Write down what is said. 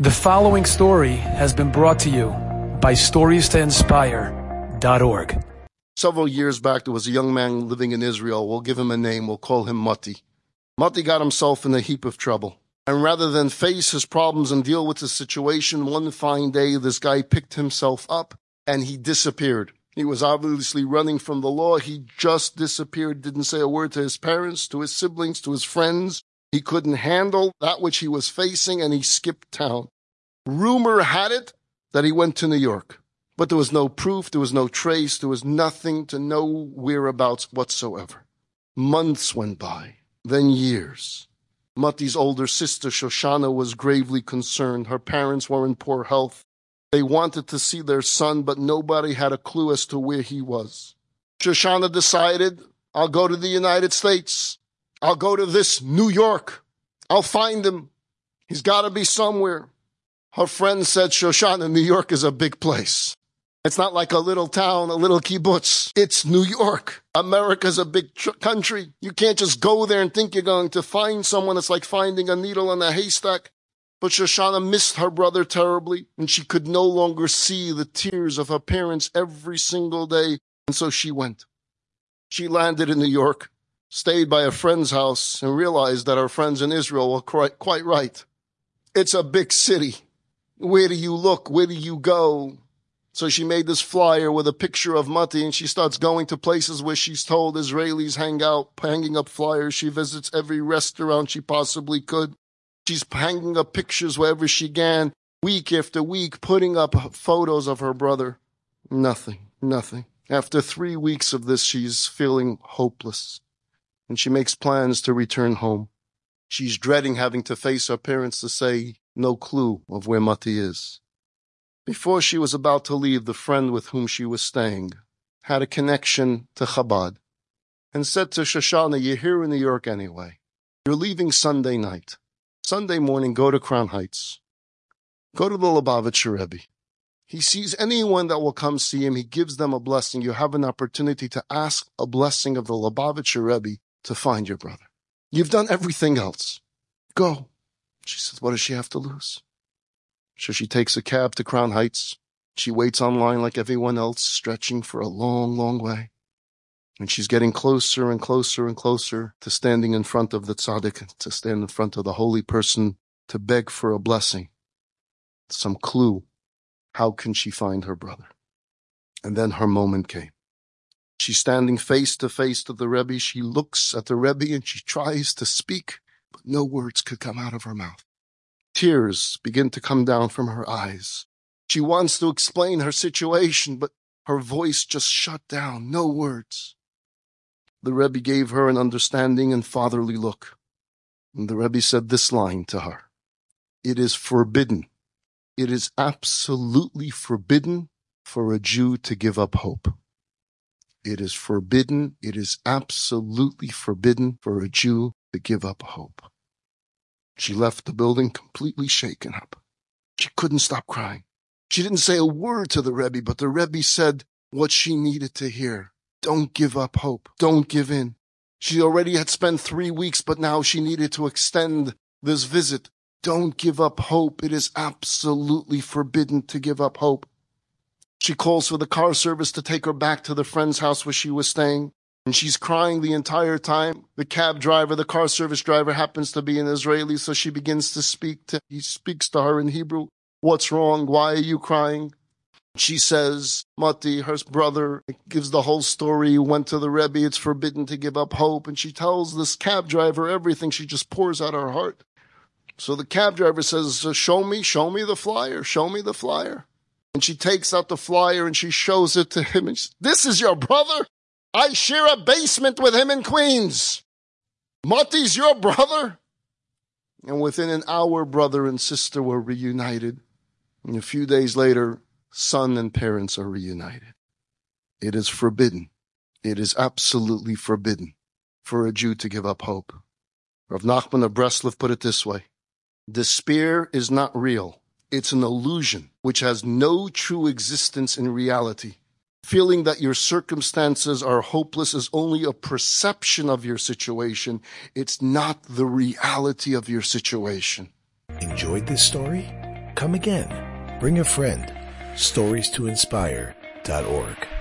The following story has been brought to you by StoriesToInspire.org. Several years back, there was a young man living in Israel. We'll give him a name. We'll call him Mati. Mati got himself in a heap of trouble. And rather than face his problems and deal with the situation, one fine day, this guy picked himself up and he disappeared. He was obviously running from the law. He just disappeared, didn't say a word to his parents, to his siblings, to his friends. He couldn't handle that which he was facing and he skipped town. Rumor had it that he went to New York, but there was no proof, there was no trace, there was nothing to know whereabouts whatsoever. Months went by, then years. Mati's older sister, Shoshana, was gravely concerned. Her parents were in poor health. They wanted to see their son, but nobody had a clue as to where he was. Shoshana decided, I'll go to the United States. I'll go to this New York. I'll find him. He's got to be somewhere. Her friend said, Shoshana, New York is a big place. It's not like a little town, a little kibbutz. It's New York. America's a big tr- country. You can't just go there and think you're going to find someone. It's like finding a needle in a haystack. But Shoshana missed her brother terribly, and she could no longer see the tears of her parents every single day. And so she went. She landed in New York, stayed by a friend's house, and realized that our friends in Israel were quite, right. It's a big city. Where do you look? Where do you go? So she made this flyer with a picture of Mati and she starts going to places where she's told Israelis hang out, hanging up flyers. She visits every restaurant she possibly could. She's hanging up pictures wherever she can, week after week, putting up photos of her brother. Nothing, nothing. After three weeks of this, she's feeling hopeless and she makes plans to return home. She's dreading having to face her parents to say no clue of where Mati is. Before she was about to leave, the friend with whom she was staying had a connection to Chabad and said to Shoshana, You're here in New York anyway. You're leaving Sunday night. Sunday morning, go to Crown Heights. Go to the Lubavitcher Rebbe. He sees anyone that will come see him. He gives them a blessing. You have an opportunity to ask a blessing of the Lubavitcher Rebbe to find your brother. You've done everything else. Go. She says, what does she have to lose? So she takes a cab to Crown Heights. She waits online like everyone else, stretching for a long, long way. And she's getting closer and closer and closer to standing in front of the tzaddik, to stand in front of the holy person, to beg for a blessing, some clue. How can she find her brother? And then her moment came. She's standing face to face to the Rebbe. She looks at the Rebbe and she tries to speak but no words could come out of her mouth. Tears begin to come down from her eyes. She wants to explain her situation, but her voice just shut down. No words. The Rebbe gave her an understanding and fatherly look. And the Rebbe said this line to her. It is forbidden. It is absolutely forbidden for a Jew to give up hope. It is forbidden. It is absolutely forbidden for a Jew to give up hope. She left the building completely shaken up. She couldn't stop crying. She didn't say a word to the Rebbe, but the Rebbe said what she needed to hear. Don't give up hope. Don't give in. She already had spent three weeks, but now she needed to extend this visit. Don't give up hope. It is absolutely forbidden to give up hope. She calls for the car service to take her back to the friend's house where she was staying and she's crying the entire time. The cab driver, the car service driver happens to be an Israeli, so she begins to speak to, he speaks to her in Hebrew. What's wrong? Why are you crying? She says, Mati, her brother, gives the whole story. Went to the Rebbe. It's forbidden to give up hope. And she tells this cab driver everything. She just pours out her heart. So the cab driver says, show me, show me the flyer. Show me the flyer. And she takes out the flyer and she shows it to him. And says, this is your brother? I share a basement with him in Queens. Mati's your brother? And within an hour, brother and sister were reunited. And a few days later, son and parents are reunited. It is forbidden. It is absolutely forbidden for a Jew to give up hope. Rav Nachman of Breslov put it this way. Despair is not real. It's an illusion which has no true existence in reality. Feeling that your circumstances are hopeless is only a perception of your situation. It's not the reality of your situation. Enjoyed this story? Come again. Bring a friend. Stories to inspire.org.